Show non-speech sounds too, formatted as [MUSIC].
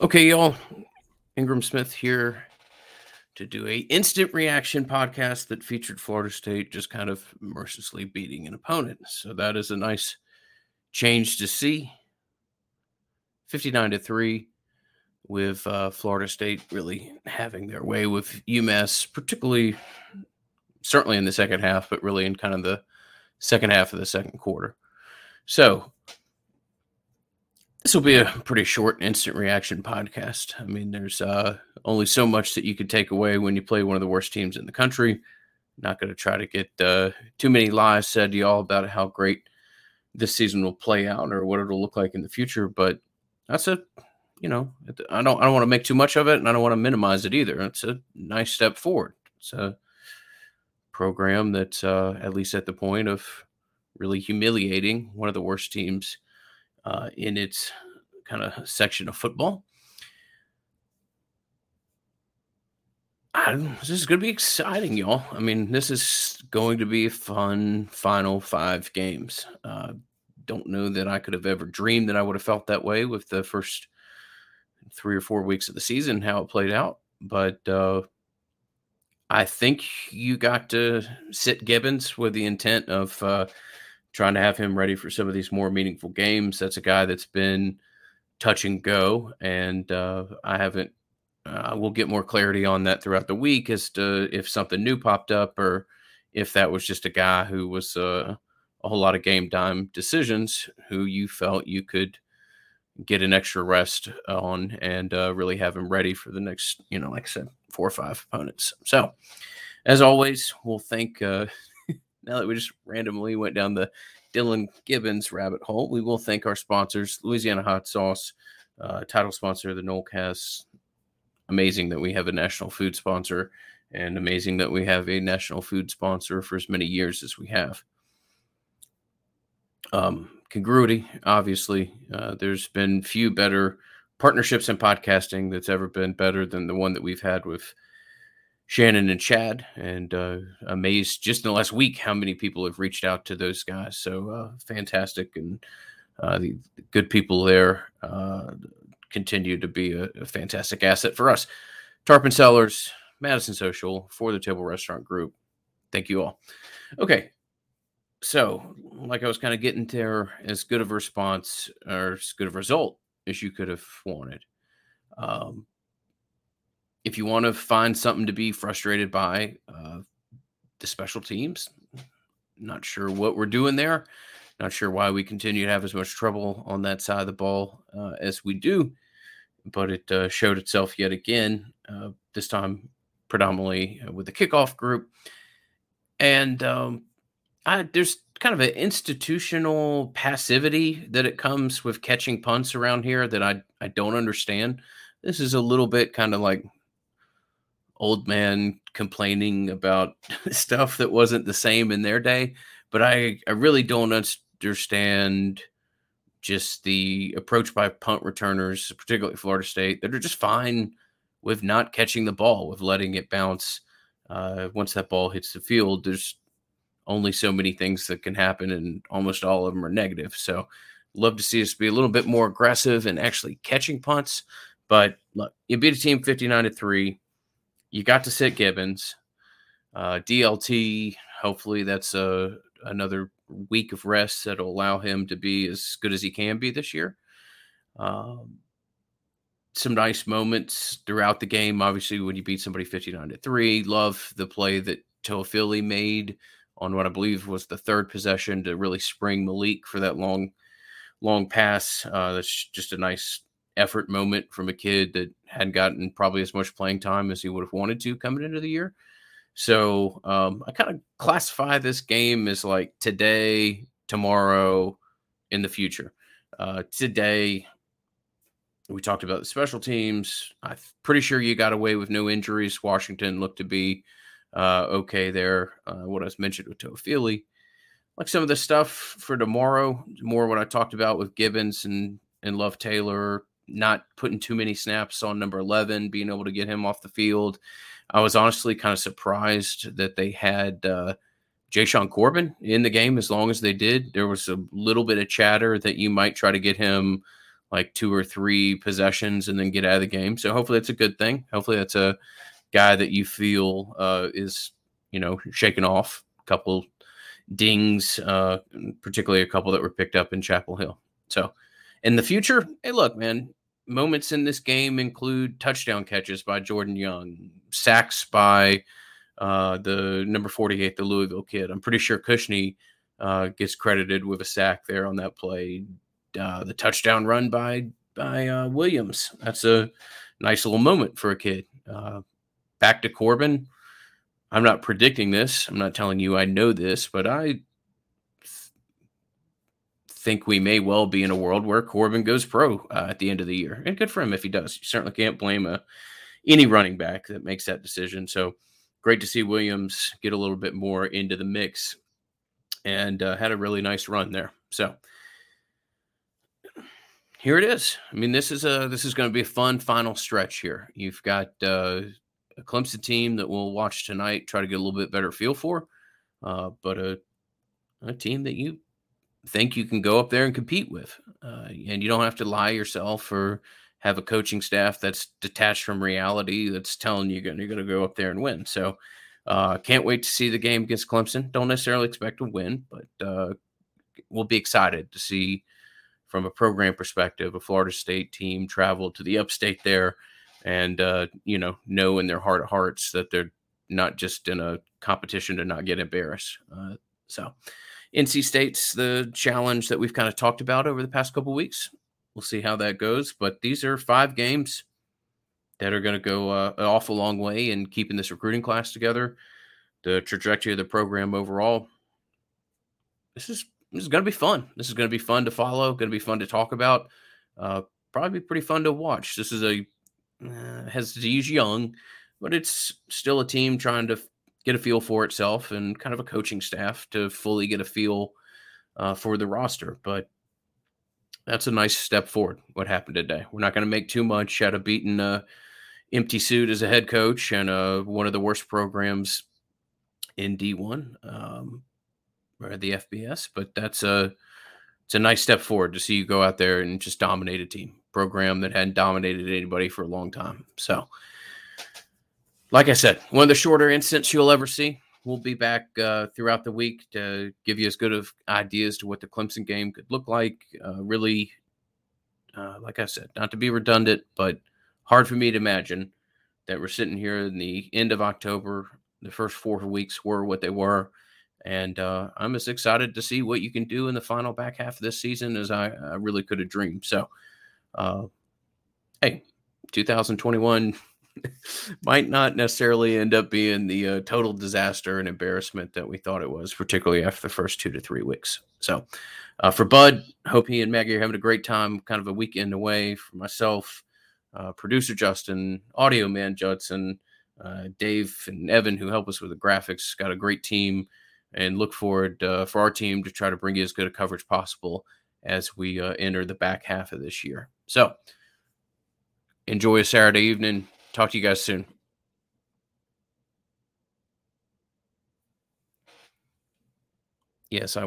Okay, y'all. Ingram Smith here to do a instant reaction podcast that featured Florida State just kind of mercilessly beating an opponent. So that is a nice change to see. 59 to 3 with uh, Florida State really having their way with UMass, particularly certainly in the second half, but really in kind of the second half of the second quarter. So this will be a pretty short instant reaction podcast. I mean, there's uh, only so much that you could take away when you play one of the worst teams in the country. Not going to try to get uh, too many lies said to y'all about how great this season will play out or what it'll look like in the future. But that's a, you know, I don't, I don't want to make too much of it, and I don't want to minimize it either. It's a nice step forward. It's a program that's uh, at least at the point of really humiliating one of the worst teams uh, in its kind of section of football. this is going to be exciting, y'all. I mean, this is going to be fun final five games. Uh, don't know that I could have ever dreamed that I would have felt that way with the first three or four weeks of the season, how it played out. But uh, I think you got to sit Gibbons with the intent of uh, trying to have him ready for some of these more meaningful games. That's a guy that's been touch and go, and uh, I haven't. Uh, we'll get more clarity on that throughout the week as to if something new popped up or if that was just a guy who was uh, a whole lot of game time decisions who you felt you could get an extra rest on and uh, really have him ready for the next, you know, like I said, four or five opponents. So, as always, we'll thank uh, now that we just randomly went down the Dillan Gibbons rabbit hole, we will thank our sponsors, Louisiana Hot Sauce, uh, title sponsor of the Nolecast. Amazing that we have a national food sponsor, and amazing that we have a national food sponsor for as many years as we have. Um, congruity, obviously, uh, there's been few better partnerships in podcasting that's ever been better than the one that we've had with Shannon and Chad, and uh, amazed just in the last week how many people have reached out to those guys. So uh, fantastic, and uh, the good people there uh, continue to be a, a, fantastic asset for us. Tarpon Sellers, Madison Social, for the Table Restaurant Group. Thank you all. Okay, so like I was kind of getting there, as good of a response or as good of a result as you could have wanted. Um, if you want to find something to be frustrated by, uh, the special teams, not sure what we're doing there. Not sure why we continue to have as much trouble on that side of the ball uh, as we do, but it uh, showed itself yet again, uh, this time predominantly uh, with the kickoff group. And um, I, there's kind of an institutional passivity that it comes with catching punts around here that I, I don't understand. This is a little bit kind of like old man complaining about [LAUGHS] stuff that wasn't the same in their day. But I, I really don't understand just the approach by punt returners, particularly Florida State, that are just fine with not catching the ball, with letting it bounce. Uh, once that ball hits the field, there's only so many things that can happen, and almost all of them are negative. So, love to see us be a little bit more aggressive and actually catching punts. But look, you beat a team 59 to 3 you got to sit Gibbons. Uh, DLT, hopefully that's a, another week of rest that'll allow him to be as good as he can be this year. Um, some nice moments throughout the game. Obviously, when you beat somebody 59 to 3, love the play that Toafili made on what I believe was the third possession to really spring Malik for that long, long pass. Uh, that's just a nice effort moment from a kid that hadn't gotten probably as much playing time as he would have wanted to coming into the year. So um, I kind of classify this game as like today, tomorrow, in the future. Uh, today, we talked about the special teams. I'm pretty sure you got away with no injuries. Washington looked to be uh, okay there. Uh, what I was mentioned with Toafili. Like some of the stuff for tomorrow, more what I talked about with Gibbons and and Love Taylor, not putting too many snaps on number 11, being able to get him off the field. I was honestly kind of surprised that they had uh, Jashaun Corbin in the game as long as they did. There was a little bit of chatter that you might try to get him like two or three possessions and then get out of the game. So hopefully that's a good thing. Hopefully that's a guy that you feel uh, is you know shaken off. A couple dings, uh, particularly a couple that were picked up in Chapel Hill. So in the future, hey, look, man, moments in this game include touchdown catches by Jordan Young, sacks by uh, the number 48, the Louisville kid. I'm pretty sure Cushney uh, gets credited with a sack there on that play. Uh, the touchdown run by by uh, Williams. That's a nice little moment for a kid. Uh, back to Corbin. I'm not predicting this. I'm not telling you I know this, but I think we may well be in a world where Corbin goes pro uh, at the end of the year, and good for him if he does. You certainly can't blame a, any running back that makes that decision. So great to see Williams get a little bit more into the mix and uh, had a really nice run there. So here it is. I mean, this is a this is going to be a fun final stretch here. You've got uh, a Clemson team that we'll watch tonight, try to get a little bit better feel for, uh, but a a team that you think you can go up there and compete with, uh, and you don't have to lie yourself or have a coaching staff that's detached from reality that's telling you you're going to go up there and win. So uh, can't wait to see the game against Clemson. Don't necessarily expect to win, but uh, we'll be excited to see from a program perspective a Florida State team travel to the upstate there and uh, you know know in their heart of hearts that they're not just in a competition to not get embarrassed. Uh, so NC State's the challenge that we've kind of talked about over the past couple weeks. We'll see how that goes, but these are five games that are going to go uh, an awful long way in keeping this recruiting class together, the trajectory of the program overall. This is this is going to be fun. This is going to be fun to follow. Going to be fun to talk about. Uh, probably pretty fun to watch. This is a uh, has to use young, but it's still a team trying to get a feel for itself and kind of a coaching staff to fully get a feel uh, for the roster. But that's a nice step forward. What happened today? We're not going to make too much out of beating a empty suit as a head coach and uh, one of the worst programs in D1 um, or the FBS. But that's a it's a nice step forward to see you go out there and just dominate a team program that hadn't dominated anybody for a long time. So, like I said, one of the shorter incidents you'll ever see. We'll be back uh, throughout the week to give you as good of ideas to what the Clemson game could look like. Uh, really, uh, like I said, not to be redundant, but hard for me to imagine that we're sitting here in the end of October. The first four weeks were what they were. And uh, I'm as excited to see what you can do in the final back half of this season as I, I really could have dreamed. So, uh, hey, 2021 [LAUGHS] might not necessarily end up being the uh, total disaster and embarrassment that we thought it was, particularly after the first two to three weeks. So, uh, for Bud, hope he and Maggie are having a great time, kind of a weekend away. For myself, uh, producer Justin, audio man Judson, uh, Dave, and Evan, who help us with the graphics, got a great team, and look forward uh, for our team to try to bring you as good a coverage possible as we uh, enter the back half of this year. So enjoy a Saturday evening. Talk to you guys soon. Yes, I